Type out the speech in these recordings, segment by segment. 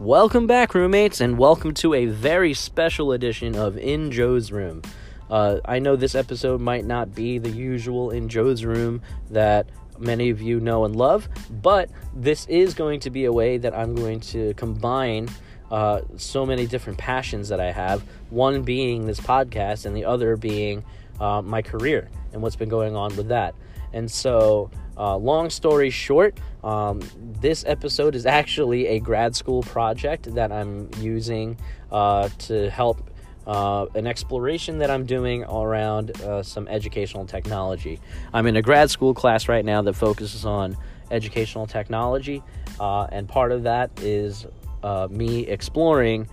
Welcome back, roommates, and welcome to a very special edition of In Joe's Room. Uh, I know this episode might not be the usual In Joe's Room that many of you know and love, but this is going to be a way that I'm going to combine uh, so many different passions that I have. One being this podcast, and the other being uh, my career and what's been going on with that. And so, uh, long story short, um, this episode is actually a grad school project that I'm using uh, to help uh, an exploration that I'm doing around uh, some educational technology. I'm in a grad school class right now that focuses on educational technology, uh, and part of that is uh, me exploring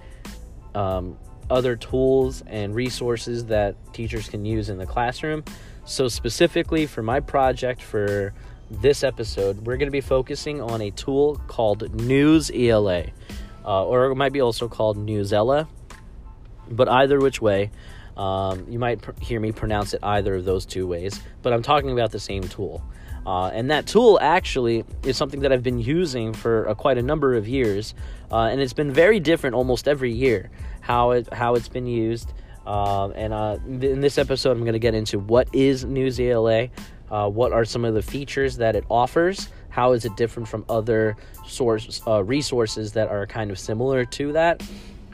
um, other tools and resources that teachers can use in the classroom. So, specifically for my project for this episode, we're going to be focusing on a tool called News ELA, uh, or it might be also called Newsela. But either which way, um, you might pr- hear me pronounce it either of those two ways, but I'm talking about the same tool. Uh, and that tool actually is something that I've been using for uh, quite a number of years, uh, and it's been very different almost every year how it how it's been used. Um, and uh, in this episode, I'm going to get into what is News ELA, uh, what are some of the features that it offers, how is it different from other source uh, resources that are kind of similar to that,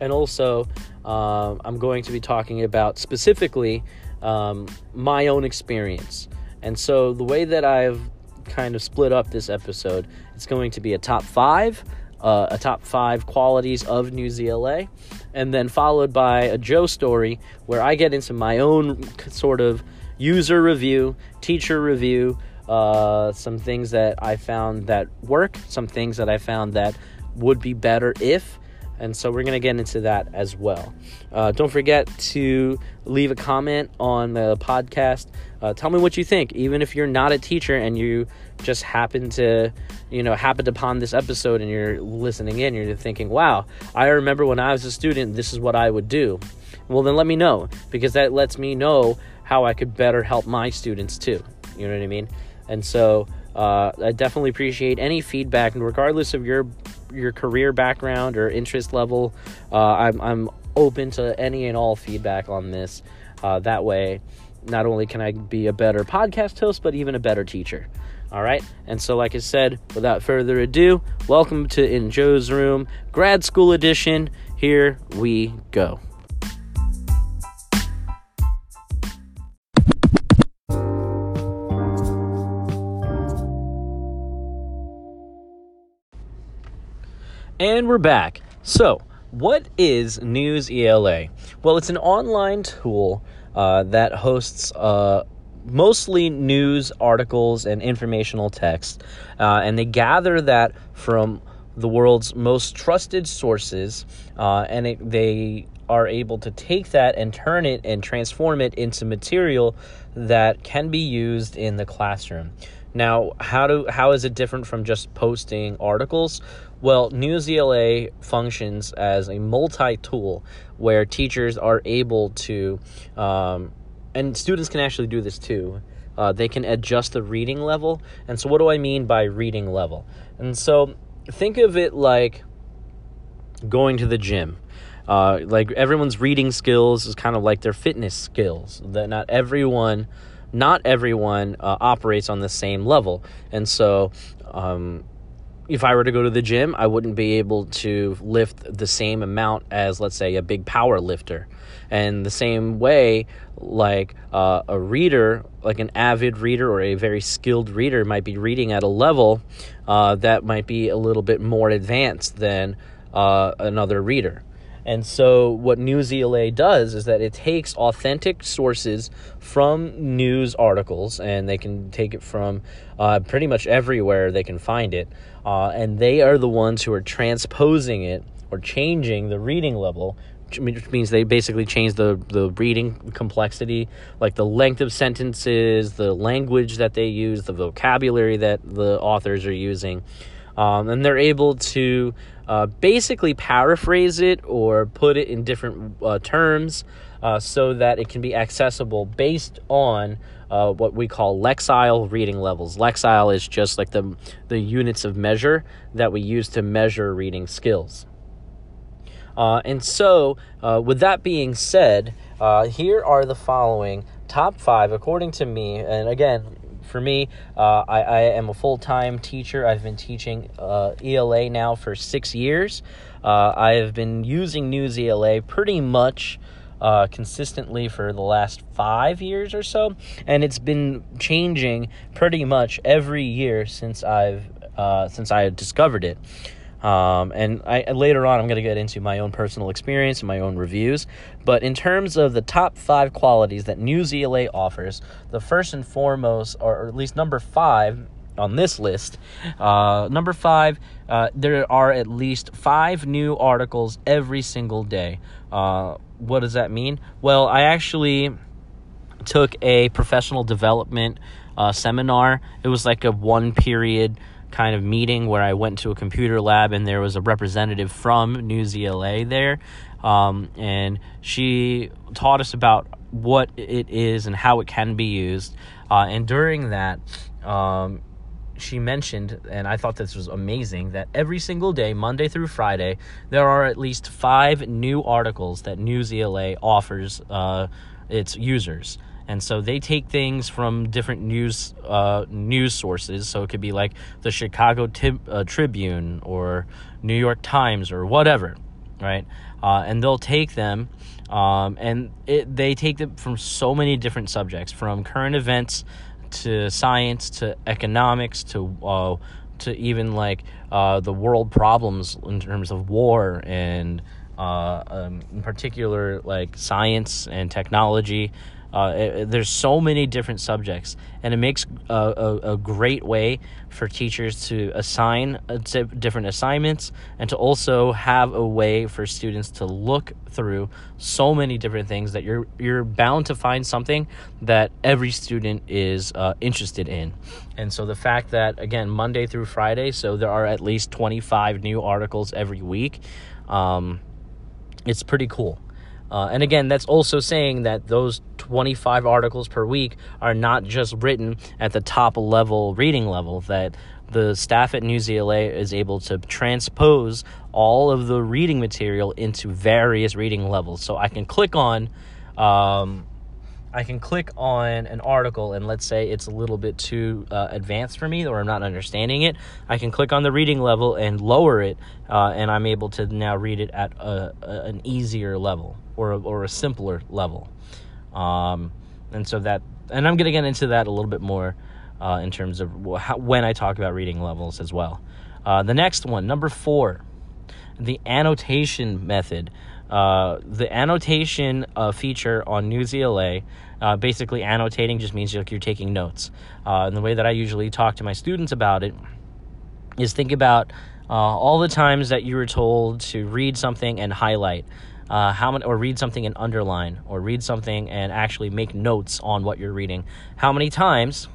and also um, I'm going to be talking about specifically um, my own experience. And so the way that I've kind of split up this episode, it's going to be a top five, uh, a top five qualities of News ELA, and then followed by a Joe story where I get into my own sort of user review, teacher review, uh, some things that I found that work, some things that I found that would be better if. And so we're going to get into that as well. Uh, don't forget to leave a comment on the podcast. Uh, tell me what you think, even if you're not a teacher and you just happen to, you know, happened upon this episode and you're listening in, you're thinking, wow, I remember when I was a student, this is what I would do. Well, then let me know because that lets me know how I could better help my students too. You know what I mean? And so uh, I definitely appreciate any feedback, and regardless of your your career background or interest level, uh, I'm I'm open to any and all feedback on this. Uh, that way, not only can I be a better podcast host, but even a better teacher. All right. And so, like I said, without further ado, welcome to In Joe's Room, grad school edition. Here we go. And we're back. So, what is News ELA? Well, it's an online tool uh, that hosts uh, mostly news articles and informational text, uh, and they gather that from the world's most trusted sources, uh, and it, they are able to take that and turn it and transform it into material that can be used in the classroom. Now, how do how is it different from just posting articles? Well, News ELA functions as a multi-tool where teachers are able to, um, and students can actually do this too. Uh, they can adjust the reading level. And so, what do I mean by reading level? And so, think of it like going to the gym. Uh, like everyone's reading skills is kind of like their fitness skills. That not everyone, not everyone uh, operates on the same level, and so um, if I were to go to the gym, I wouldn't be able to lift the same amount as, let's say, a big power lifter. And the same way, like uh, a reader, like an avid reader or a very skilled reader, might be reading at a level uh, that might be a little bit more advanced than uh, another reader. And so, what News ELA does is that it takes authentic sources from news articles, and they can take it from uh, pretty much everywhere they can find it. Uh, and they are the ones who are transposing it or changing the reading level, which means they basically change the, the reading complexity, like the length of sentences, the language that they use, the vocabulary that the authors are using. Um, and they're able to uh, basically paraphrase it or put it in different uh, terms uh, so that it can be accessible based on uh, what we call Lexile reading levels. Lexile is just like the, the units of measure that we use to measure reading skills. Uh, and so, uh, with that being said, here are the following top five, according to me. And again, for me, uh, I, I, am a full time teacher. I've been teaching uh, ELA now for six years. Uh, I have been using News ELA pretty much. Uh, consistently for the last five years or so, and it's been changing pretty much every year since I've uh, since I discovered it. Um, and I, later on, I'm going to get into my own personal experience and my own reviews. But in terms of the top five qualities that News ELA offers, the first and foremost, or at least number five on this list, uh, number five, uh, there are at least five new articles every single day. Uh, what does that mean? Well, I actually took a professional development uh, seminar. It was like a one period kind of meeting where I went to a computer lab and there was a representative from News ELA there. Um, and she taught us about what it is and how it can be used. Uh, and during that, um, she mentioned, and I thought this was amazing, that every single day, Monday through Friday, there are at least five new articles that News ELA offers uh, its users and so they take things from different news uh, news sources. So it could be like the Chicago Tib- uh, Tribune or New York Times or whatever, right? Uh, and they'll take them, um, and it, they take them from so many different subjects, from current events to science to economics to uh, to even like uh, the world problems in terms of war and uh, um, in particular like science and technology uh, it, there's so many different subjects, and it makes a, a, a great way for teachers to assign different assignments and to also have a way for students to look through so many different things that you're you're bound to find something that every student is uh, interested in. And so the fact that again Monday through Friday, so there are at least 25 new articles every week. Um, it's pretty cool. Uh, and again, that's also saying that those 25 articles per week are not just written at the top level reading level, that the staff at News ELA is able to transpose all of the reading material into various reading levels. So I can click on um, I can click on an article and let's say it's a little bit too uh, advanced for me or I'm not understanding it. I can click on the reading level and lower it, uh, and I'm able to now read it at a, a, an easier level or a, or a simpler level. Um, and so that, and I'm going to get into that a little bit more uh, in terms of how, when I talk about reading levels as well. Uh, the next one, number four, the annotation method. Uh, the annotation uh, feature on ELA, uh, basically annotating just means like you're taking notes. Uh, and the way that I usually talk to my students about it is think about uh, all the times that you were told to read something and highlight. How many, or read something and underline, or read something and actually make notes on what you're reading. How many times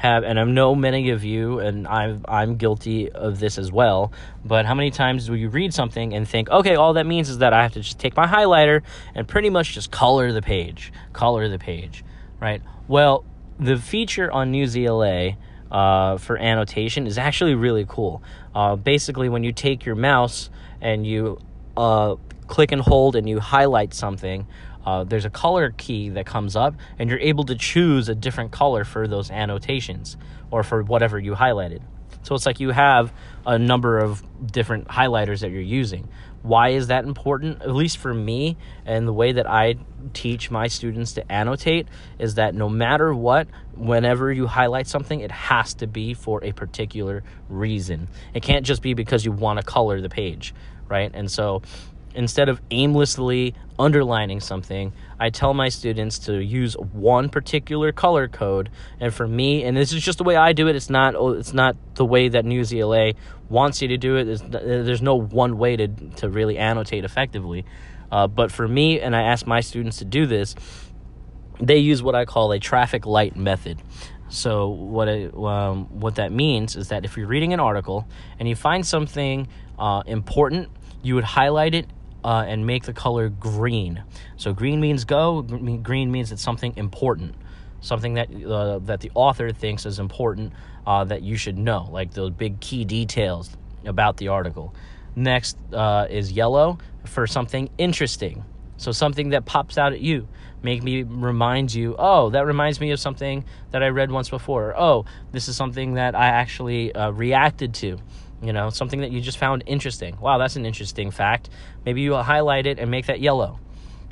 have, and I know many of you, and I'm I'm guilty of this as well. But how many times do you read something and think, okay, all that means is that I have to just take my highlighter and pretty much just color the page, color the page, right? Well, the feature on ELA uh, for annotation is actually really cool. Uh, basically, when you take your mouse and you uh, click and hold and you highlight something uh, there's a color key that comes up, and you're able to choose a different color for those annotations or for whatever you highlighted. So it's like you have a number of different highlighters that you're using. Why is that important? At least for me, and the way that I teach my students to annotate is that no matter what, whenever you highlight something, it has to be for a particular reason. It can't just be because you want to color the page, right? And so instead of aimlessly underlining something, I tell my students to use one particular color code. And for me, and this is just the way I do it. It's not. Oh, it's not the way that News ELA wants you to do it. There's, there's no one way to to really annotate effectively. Uh, but for me, and I ask my students to do this, they use what I call a traffic light method. So what it, um, what that means is that if you're reading an article and you find something uh, important, you would highlight it uh, and make the color green. So green means go. Green means it's something important, something that uh, that the author thinks is important uh, that you should know, like those big key details about the article. Next uh, is yellow for something interesting. So something that pops out at you. Make me remind you, oh, that reminds me of something that I read once before. oh, this is something that I actually uh, reacted to. You know, something that you just found interesting. Wow, that's an interesting fact. Maybe you highlight it and make that yellow.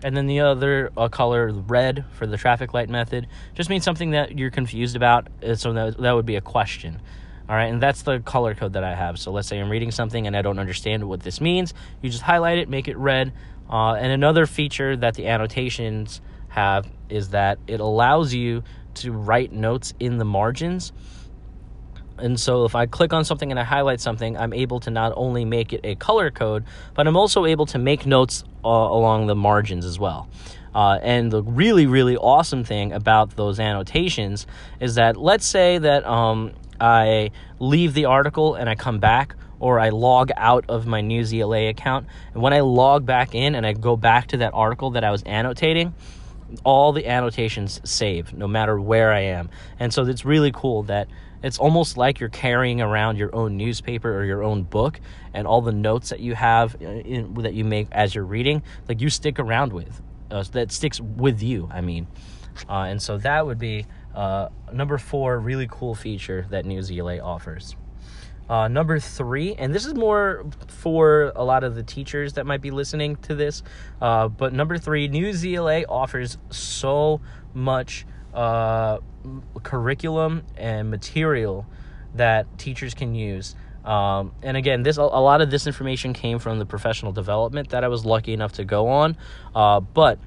And then the other uh, color, red, for the traffic light method, just means something that you're confused about. Uh, so that, that would be a question. All right, and that's the color code that I have. So let's say I'm reading something and I don't understand what this means. You just highlight it, make it red. Uh, and another feature that the annotations have is that it allows you to write notes in the margins. And so if I click on something and I highlight something, I'm able to not only make it a color code, but I'm also able to make notes uh, along the margins as well. Uh, and the really, really awesome thing about those annotations is that let's say that um, I leave the article and I come back, or I log out of my Newsela account. And when I log back in and I go back to that article that I was annotating, all the annotations save no matter where I am. And so it's really cool that it's almost like you're carrying around your own newspaper or your own book and all the notes that you have uh, in, that you make as you're reading, like you stick around with. Uh, that sticks with you, I mean. Uh, and so that would be uh, number four really cool feature that Newsela offers. Uh, number three, and this is more for a lot of the teachers that might be listening to this, uh, but number three, Newsela offers so much uh, curriculum and material that teachers can use. Um, and again, this a, lot of this information came from the professional development that I was lucky enough to go on. Uh, but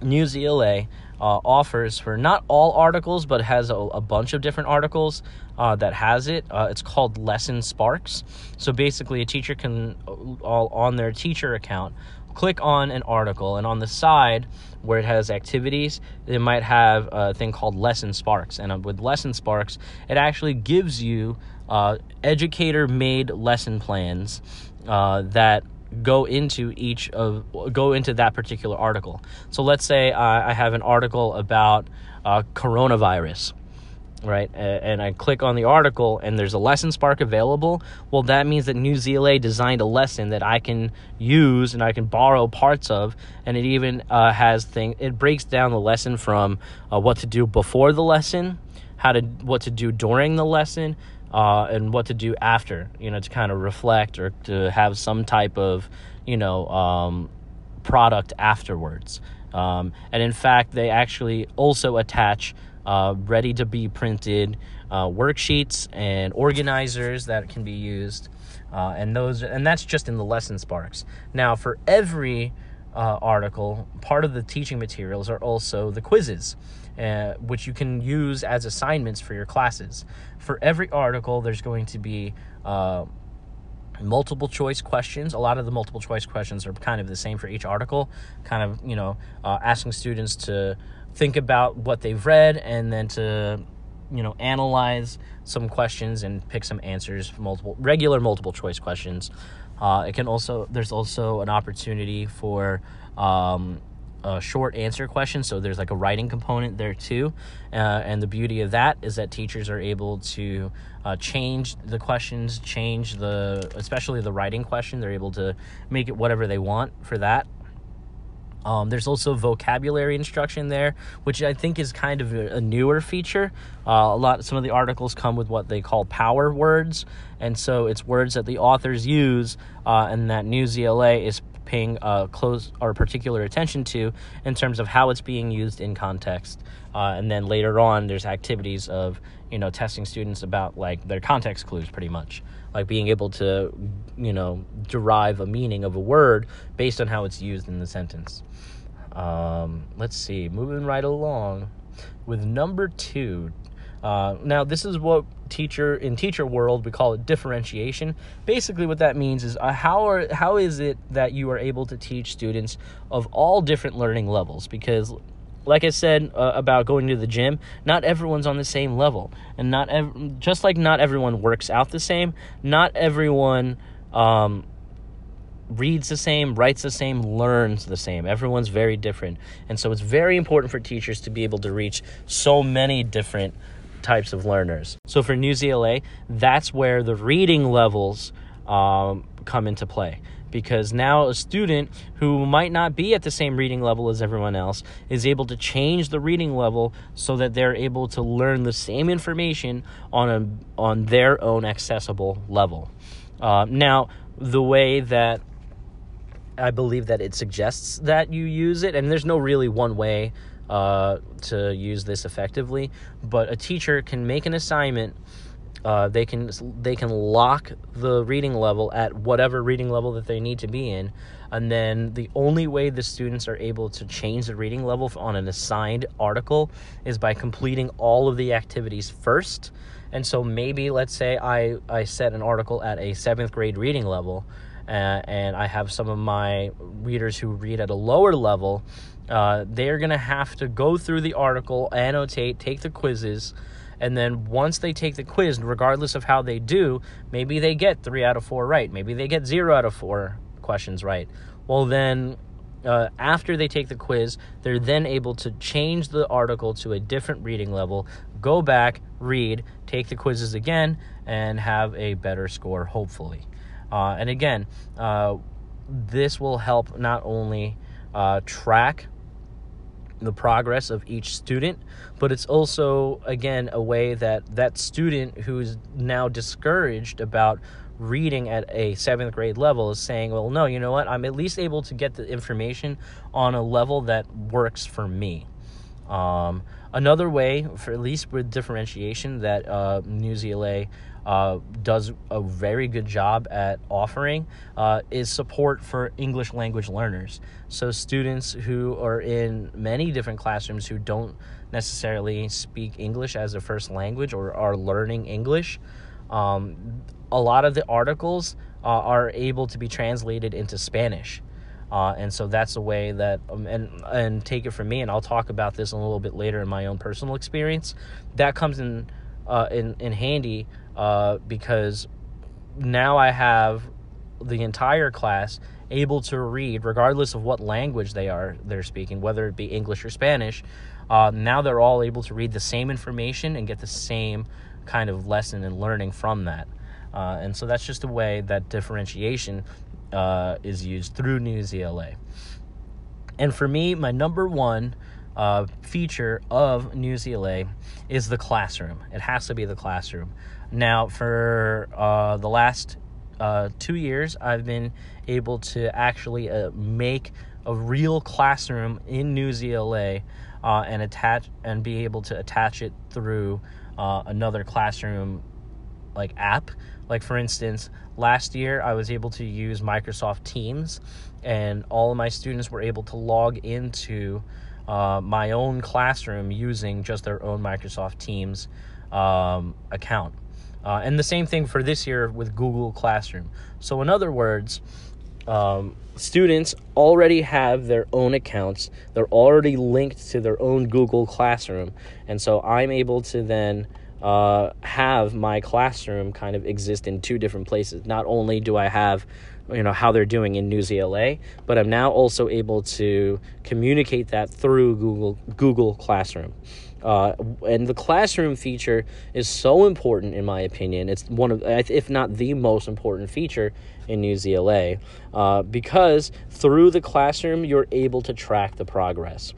Newsela uh, offers for not all articles, but has a, a bunch of different articles uh, that has it. Uh, it's called Lesson Sparks. So basically, a teacher can, uh, all on their teacher account, click on an article, and on the side where it has activities, it might have a thing called Lesson Sparks. And uh, with Lesson Sparks, it actually gives you uh, educator made lesson plans that go into each of go into that particular article. So let's say I, I have an article about uh, coronavirus, right? And I click on the article and there's a lesson spark available. Well, that means that Newsela designed a lesson that I can use and I can borrow parts of, and it even uh, has thing. It breaks down the lesson from uh, what to do before the lesson, how to what to do during the lesson uh, and what to do after, you know, to kind of reflect or to have some type of, you know, um, product afterwards. Um, and in fact, they actually also attach uh, ready to be printed uh, worksheets and organizers that can be used. Uh, and those, and that's just in the lesson sparks. Now, for every uh, article, part of the teaching materials are also the quizzes uh, which you can use as assignments for your classes. For every article, there's going to be uh, multiple choice questions. A lot of the multiple choice questions are kind of the same for each article, kind of, you know, uh, asking students to think about what they've read and then to you know analyze some questions and pick some answers multiple regular multiple choice questions uh, it can also there's also an opportunity for um, a short answer question. So there's like a writing component there too. Uh, and the beauty of that is that teachers are able to uh, change the questions, change the, especially the writing question. They're able to make it whatever they want for that. Um, there's also vocabulary instruction there, which I think is kind of a, a newer feature. Uh, a lot, some of the articles come with what they call power words, and so it's words that the authors use, uh, and that News ELA is paying uh, close or particular attention to in terms of how it's being used in context. Uh, and then later on, there's activities of you know testing students about like their context clues, pretty much like being able to you know derive a meaning of a word based on how it's used in the sentence. Um, let's see, moving right along with number two. Uh, now, this is what teacher in teacher world we call it differentiation basically what that means is uh, how are how is it that you are able to teach students of all different learning levels because like I said uh, about going to the gym, not everyone's on the same level, and not ev- just like not everyone works out the same, not everyone um, reads the same, writes the same, learns the same. Everyone's very different, and so it's very important for teachers to be able to reach so many different types of learners. So for Newsela, that's where the reading levels um, come into play because now a student who might not be at the same reading level as everyone else is able to change the reading level so that they're able to learn the same information on a on their own accessible level. Uh, now, the way that I believe that it suggests that you use it, and there's no really one way uh, to use this effectively, but a teacher can make an assignment. Uh, they can they can lock the reading level at whatever reading level that they need to be in, and then the only way the students are able to change the reading level on an assigned article is by completing all of the activities first. And so maybe let's say I I set an article at a seventh grade reading level uh, and I have some of my readers who read at a lower level, uh, they're going to have to go through the article, annotate, take the quizzes, and then once they take the quiz, regardless of how they do, maybe they get three out of four right, maybe they get zero out of four questions right. Well, then uh, after they take the quiz, they're then able to change the article to a different reading level, go back, read, take the quizzes again, and have a better score, hopefully. Uh, and again, uh, this will help not only uh, track the progress of each student, but it's also, again, a way that that student who's now discouraged about reading at a seventh grade level is saying, well, no, you know what? I'm at least able to get the information on a level that works for me. Um, another way, for at least with differentiation, that uh, Newsela uh, does a very good job at offering uh, is support for English language learners. So, students who are in many different classrooms who don't necessarily speak English as a first language or are learning English, um, a lot of the articles uh, are able to be translated into Spanish. Uh, and so that's a way that um, and and take it from me and I'll talk about this a little bit later in my own personal experience that comes in uh, in in handy uh, because now I have the entire class able to read, regardless of what language they are they're speaking, whether it be English or Spanish. Uh, now they're all able to read the same information and get the same kind of lesson and learning from that. Uh, and so that's just a way that differentiation uh, is used through Newsela. And for me, my number one uh, feature of Newsela is the classroom. It has to be the classroom. Now, for uh, the last uh, two years, I've been able to actually uh, make a real classroom in Newsela uh, and attach and be able to attach it through uh, another classroom like app. Like for instance, last year I was able to use Microsoft Teams, and all of my students were able to log into uh, my own classroom using just their own Microsoft Teams um, account. Uh, and the same thing for this year with Google Classroom. So, in other words, um, students already have their own accounts, they're already linked to their own Google Classroom. And so I'm able to then uh, have my classroom kind of exist in two different places. Not only do I have you know how they're doing in Newsela, but I'm now also able to communicate that through Google Google Classroom. Uh, and the classroom feature is so important, in my opinion. It's one of, if not the most important feature in Newsela, uh, because through the classroom, you're able to track the progress.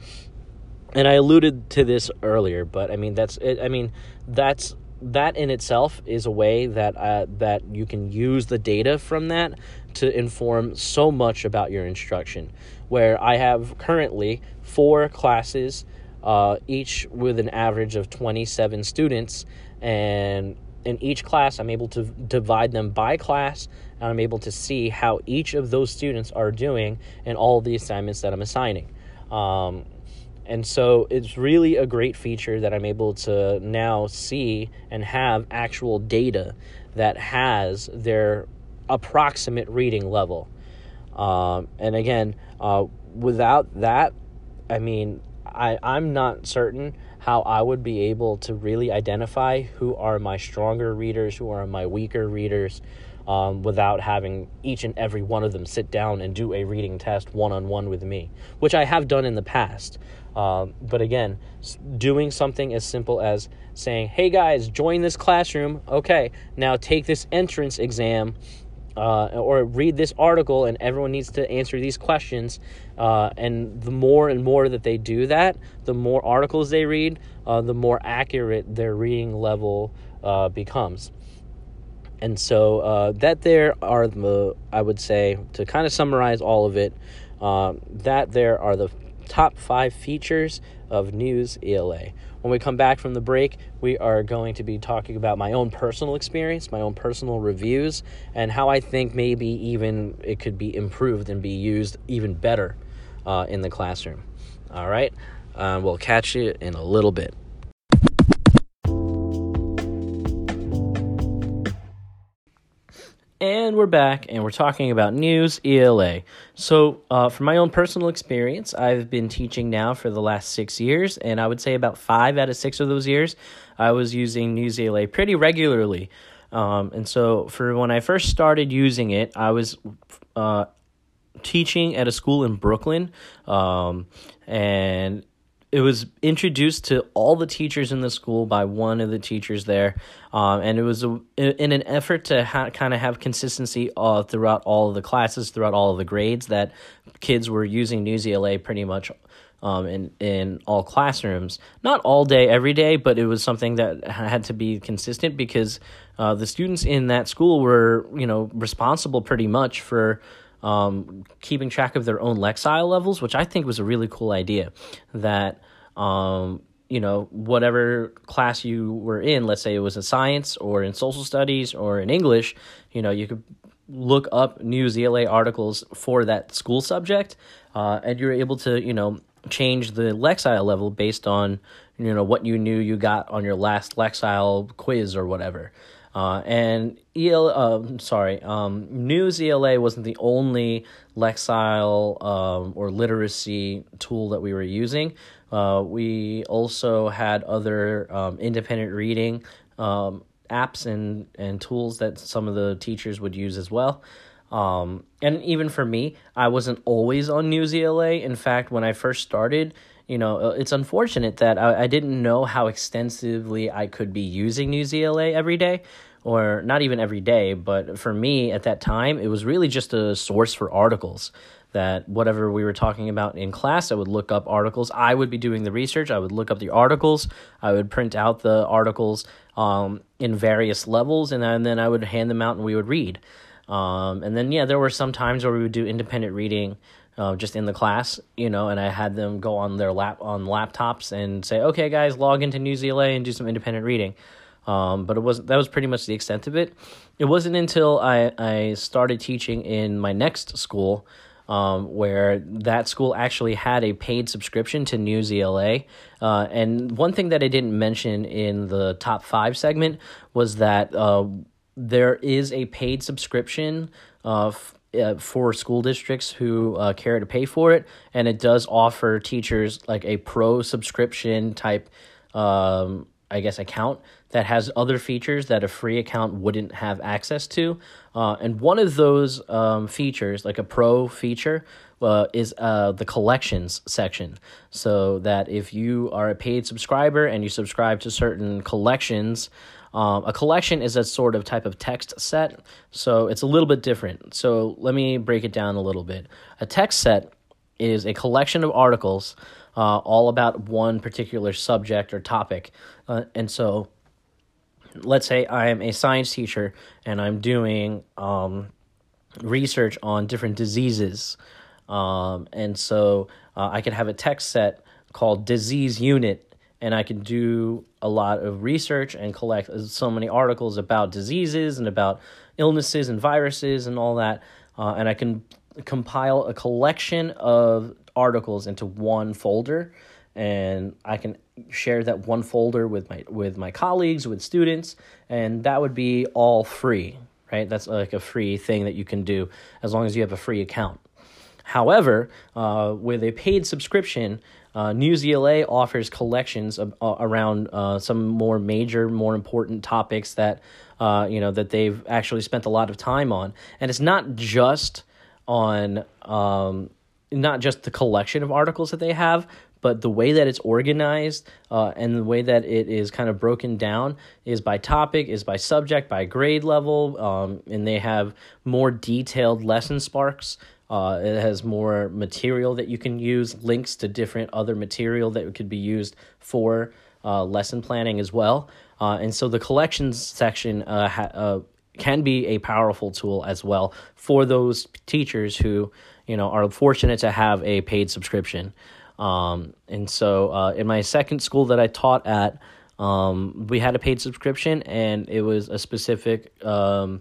And I alluded to this earlier, but I mean that's. I mean that's that in itself is a way that uh, that you can use the data from that to inform so much about your instruction. Where I have currently four classes uh, each with an average of 27 students. And in each class, I'm able to divide them by class, and I'm able to see how each of those students are doing in all the assignments that I'm assigning. Um, and so it's really a great feature that I'm able to now see and have actual data that has their approximate reading level. Um, and again, uh, without that, I mean, I, I'm not certain how I would be able to really identify who are my stronger readers, who are my weaker readers, um, without having each and every one of them sit down and do a reading test one on one with me, which I have done in the past. Um, but again, doing something as simple as saying, hey guys, join this classroom. Okay, now take this entrance exam uh, or read this article and everyone needs to answer these questions. Uh, and the more and more that they do that the more articles they read uh, the more accurate their reading level uh, becomes. And so uh, that there are the i would say to kind of summarize all of it uh, that there are the top five features of news ela when we come back from the break, we are going to be talking about my own personal experience, my own personal reviews, and how I think maybe even it could be improved and be used even better uh, in the classroom. All right, uh, we'll catch you in a little bit. And we're back, and we're talking about News ELA. So, uh, from my own personal experience, I've been teaching now for the last six years, and I would say about five out of six of those years, I was using News ELA pretty regularly. Um, and so, for when I first started using it, I was uh, teaching at a school in Brooklyn, um, and it was introduced to all the teachers in the school by one of the teachers there, um, and it was a, in an effort to ha- kind of have consistency uh, throughout all of the classes, throughout all of the grades. That kids were using News ELA pretty much um, in in all classrooms, not all day, every day, but it was something that had to be consistent because uh, the students in that school were, you know, responsible pretty much for um, keeping track of their own Lexile levels, which I think was a really cool idea. That um, you know, whatever class you were in, let's say it was in science or in social studies or in English, you know, you could look up News ELA articles for that school subject, uh, and you're able to, you know, change the Lexile level based on, you know, what you knew you got on your last Lexile quiz or whatever. Uh, and EL, uh, sorry, um, News ELA wasn't the only Lexile um, or literacy tool that we were using. Uh, we also had other um, independent reading um, apps and, and tools that some of the teachers would use as well. Um, and even for me, I wasn't always on News ELA. In fact, when I first started, you know, uh, it's unfortunate that I, I didn't know how extensively I could be using News ELA every day, or not even every day, but for me at that time, it was really just a source for articles. That whatever we were talking about in class, I would look up articles. I would be doing the research. I would look up the articles. I would print out the articles um, in various levels, and then, and then I would hand them out and we would read. Um, and then, yeah, there were some times where we would do independent reading uh, just in the class, you know, and I had them go on their lap on laptops and say, "Okay, guys, log into News ELA and do some independent reading." Um, but it was that was pretty much the extent of it. It wasn't until I I started teaching in my next school. Um, where that school actually had a paid subscription to News ELA. Uh, and one thing that I didn't mention in the top five segment was that uh, there is a paid subscription uh, uh, for school districts who uh, care to pay for it, and it does offer teachers like a pro subscription type, um, I guess, account that has other features that a free account wouldn't have access to. Uh, and one of those um, features, like a pro feature, uh, is uh, the collections section. So that if you are a paid subscriber and you subscribe to certain collections, um, a collection is a sort of type of text set, so it's a little bit different. So let me break it down a little bit. A text set is a collection of articles uh, all about one particular subject or topic. Uh, and so let's say I am a science teacher and I'm doing um, research on different diseases. Um, and so uh, I could have a text set called disease unit and I can do a lot of research and collect so many articles about diseases and about illnesses and viruses and all that. Uh, and I can compile a collection of articles into one folder, and I can share that one folder with my with my colleagues, with students, and that would be all free, right? That's like a free thing that you can do as long as you have a free account. However, uh, with a paid subscription, uh, News ELA offers collections of, uh, around uh, some more major, more important topics that uh, you know that they've actually spent a lot of time on, and it's not just on um, not just the collection of articles that they have, but the way that it's organized uh, and the way that it is kind of broken down is by topic, is by subject, by grade level, um, and they have more detailed lesson sparks. Uh, it has more material that you can use, links to different other material that could be used for uh, lesson planning as well. Uh, and so the collections section uh, ha- uh, can be a powerful tool as well for those teachers who you know are fortunate to have a paid subscription. Um, and so uh, in my second school that I taught at, um, we had a paid subscription, and it was a specific um,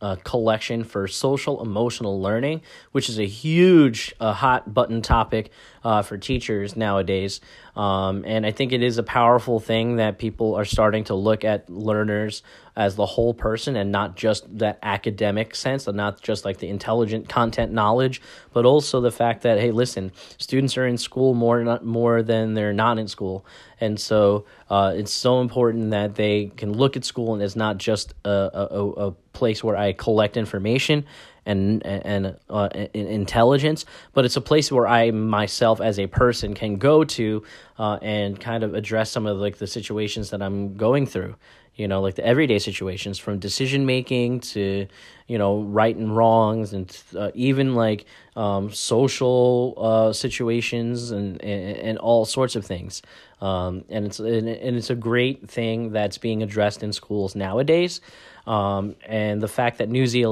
uh, collection for social emotional learning, which is a huge, uh, hot button topic uh, for teachers nowadays. Um, and I think it is a powerful thing that people are starting to look at learners as the whole person and not just that academic sense and not just like the intelligent content knowledge, but also the fact that, hey, listen, students are in school more, not more than they're not in school. And so uh, it's so important that they can look at school and it's not just a, a, a place where I collect information and and uh, intelligence, but it's a place where I myself as a person can go to uh, and kind of address some of like the situations that I'm going through. You know like the everyday situations from decision making to you know right and wrongs and uh, even like um, social uh, situations and, and, and all sorts of things. Um, and it's and, and it's a great thing that's being addressed in schools nowadays um, and the fact that Newsy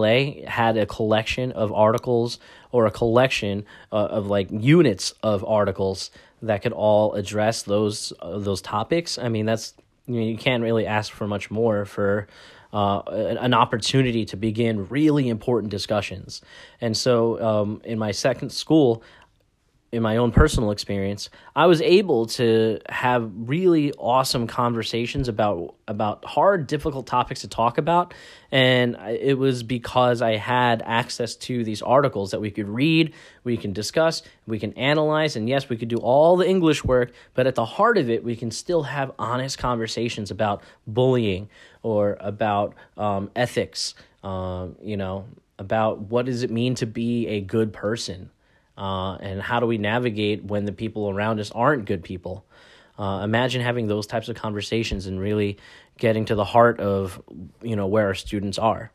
had a collection of articles or a collection uh, of like units of articles that could all address those uh, those topics I mean that's you, know, you can't really ask for much more for uh, an opportunity to begin really important discussions. And so, um, in my second school, in my own personal experience, I was able to have really awesome conversations about about hard, difficult topics to talk about, and it was because I had access to these articles that we could read, we can discuss, we can analyze, and yes, we could do all the English work, but at the heart of it, we can still have honest conversations about bullying or about um, ethics, um, you know, about what does it mean to be a good person uh, and how do we navigate when the people around us aren't good people? Uh, imagine having those types of conversations and really getting to the heart of you know where our students are.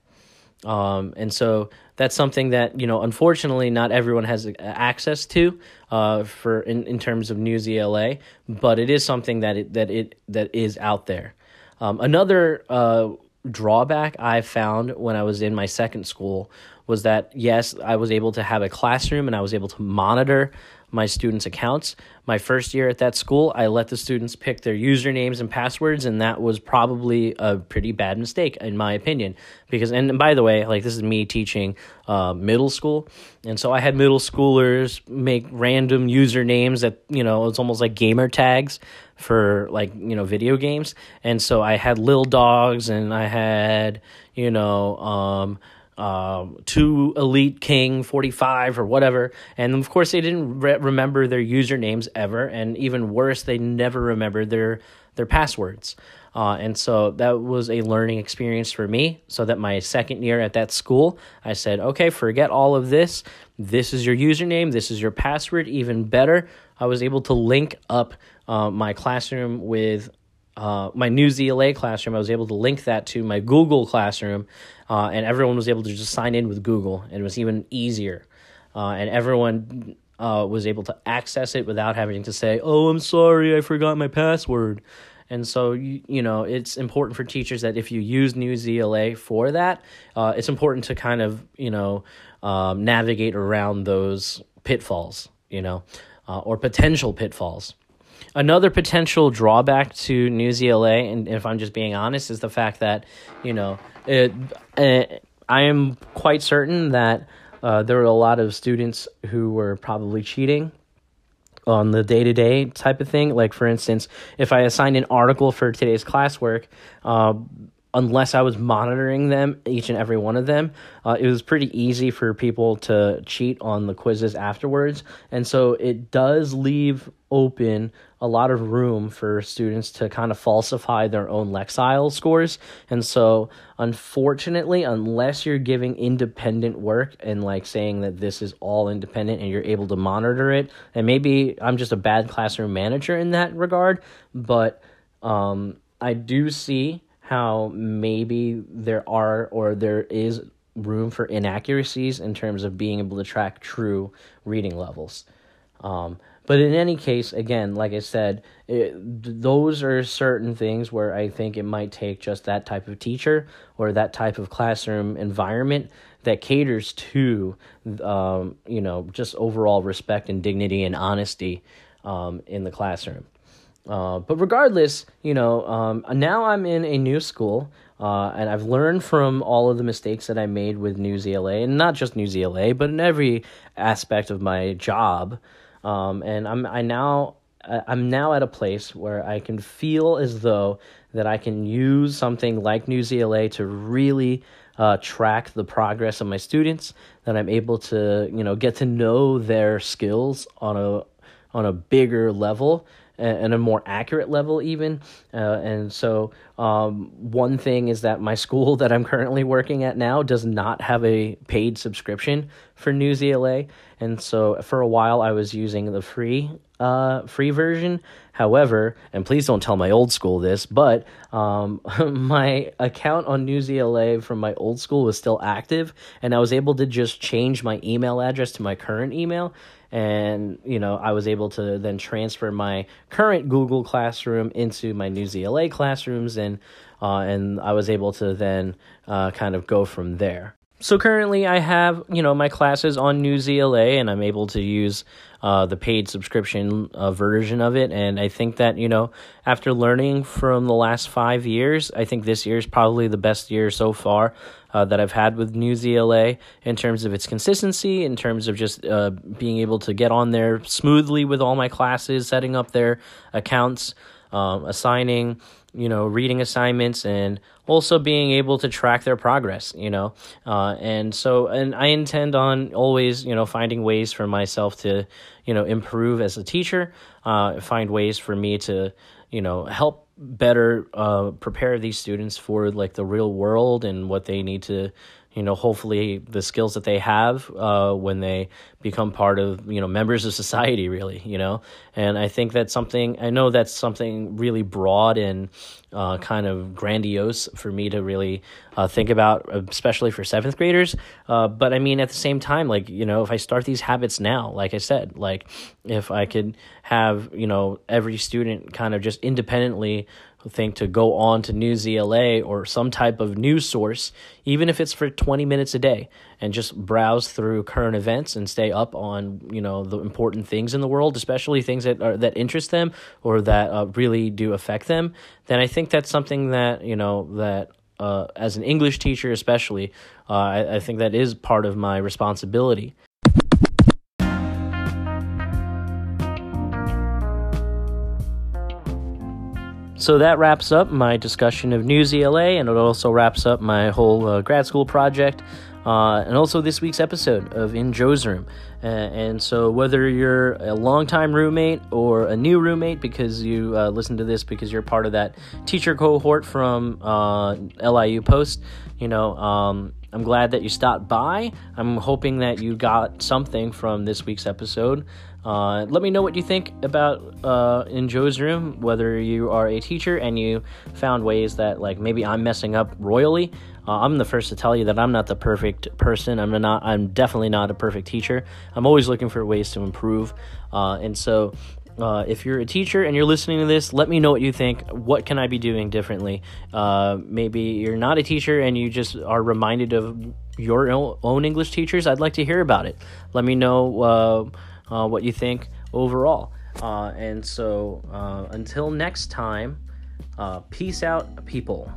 Um, and so that's something that you know unfortunately not everyone has access to uh, for in, in terms of News ELA, but it is something that it that it that is out there. Um, another uh, drawback I found when I was in my second school was that yes, I was able to have a classroom and I was able to monitor my students' accounts. My first year at that school, I let the students pick their usernames and passwords, and that was probably a pretty bad mistake, in my opinion. Because, and by the way, like this is me teaching uh, middle school, and so I had middle schoolers make random usernames that you know it's almost like gamer tags for like you know video games, and so I had little dogs, and I had you know. Um, two elite king 45 or whatever. And of course they didn't re- remember their usernames ever. And even worse they never remembered their their passwords. Uh, and so that was a learning experience for me. So that my second year at that school i said okay forget all of this. This is your username. This is your password. Even better i was able to link up uh, my classroom with uh, my News ELA classroom, I was able to link that to my Google classroom, uh, and everyone was able to just sign in with Google, and it was even easier. Uh, and everyone uh, was able to access it without having to say, "Oh, I'm sorry, I forgot my password." And so, you, you know, it's important for teachers that if you use News ELA for that, uh, it's important to kind of, you know, um, navigate around those pitfalls, you know, uh, or potential pitfalls. Another potential drawback to News ELA, and if I'm just being honest, is the fact that, you know, it, it I am quite certain that uh, there were a lot of students who were probably cheating on the day to day type of thing. Like, for instance, if I assigned an article for today's classwork, uh, unless I was monitoring them, each and every one of them, uh, it was pretty easy for people to cheat on the quizzes afterwards. And so it does leave open a lot of room for students to kind of falsify their own Lexile scores. And so, unfortunately, unless you're giving independent work and like saying that this is all independent and you're able to monitor it, and maybe I'm just a bad classroom manager in that regard, but um, I do see how maybe there are or there is room for inaccuracies in terms of being able to track true reading levels. Um, but in any case, again, like I said, it, those are certain things where I think it might take just that type of teacher or that type of classroom environment that caters to, um, you know, just overall respect and dignity and honesty um, in the classroom. Uh, but regardless, you know, um, now I'm in a new school, uh, and I've learned from all of the mistakes that I made with Newsela, and not just Newsela, but in every aspect of my job. Um, and I'm I now I'm now at a place where I can feel as though that I can use something like Newsela to really uh, track the progress of my students. That I'm able to you know get to know their skills on a on a bigger level and a more accurate level even. Uh, and so um, one thing is that my school that i'm currently working at now does not have a paid subscription for newsela and so for a while i was using the free uh, free version. However and please don't tell my old school this but um, my account on newsela from my old school was still active and i was able to just change my email address to my current email and you know I was able to then transfer my current Google Classroom into my Newsela classrooms, and uh, and I was able to then uh, kind of go from there. So currently, I have you know my classes on Newsela and I'm able to use uh, the paid subscription uh, version of it. And I think that you know after learning from the last five years, I think this year is probably the best year so far uh, that I've had with Newsela in terms of its consistency, in terms of just uh, being able to get on there smoothly with all my classes, setting up their accounts, um, assigning, you know, reading assignments, and also being able to track their progress, you know. Uh, and so, and I intend on always, you know, finding ways for myself to, you know, improve as a teacher, uh, find ways for me to, you know, help better uh, prepare these students for like the real world and what they need to you know hopefully the skills that they have uh, when they become part of you know members of society really you know? And i think that's something i know that's something really broad and uh, kind of grandiose for me to really uh, think about especially for seventh graders. Uh, but i mean at the same time like you know if i start these habits now like i said like if i could have you know every student kind of just independently think to go on to Newsela or some type of news source, even if it's for 20 minutes a day, and just browse through current events and stay up on you know the important things in the world, especially things that are that interest them or that uh, really do affect them. Then I think that's something that you know that uh, as an English teacher, especially, uh, I, I think that is part of my responsibility. So that wraps up my discussion of Newsela, and it also wraps up my whole uh, grad school project, uh, and also this week's episode of In Joe's Room. Uh, and so, whether you're a longtime roommate or a new roommate because you uh, listen to this because you're part of that teacher cohort from uh, LIU Post, you know, um, I'm glad that you stopped by. I'm hoping that you got something from this week's episode. Uh, let me know what you think about uh, in Joe's room. Whether you are a teacher and you found ways that like maybe I'm messing up royally. Uh, I'm the first to tell you that I'm not the perfect person. I'm not. I'm definitely not a perfect teacher. I'm always looking for ways to improve. Uh, and so, uh, if you're a teacher and you're listening to this, let me know what you think. What can I be doing differently? Uh, maybe you're not a teacher and you just are reminded of your own English teachers. I'd like to hear about it. Let me know uh, what you think overall. Uh, and so uh, until next time, uh, peace out, people.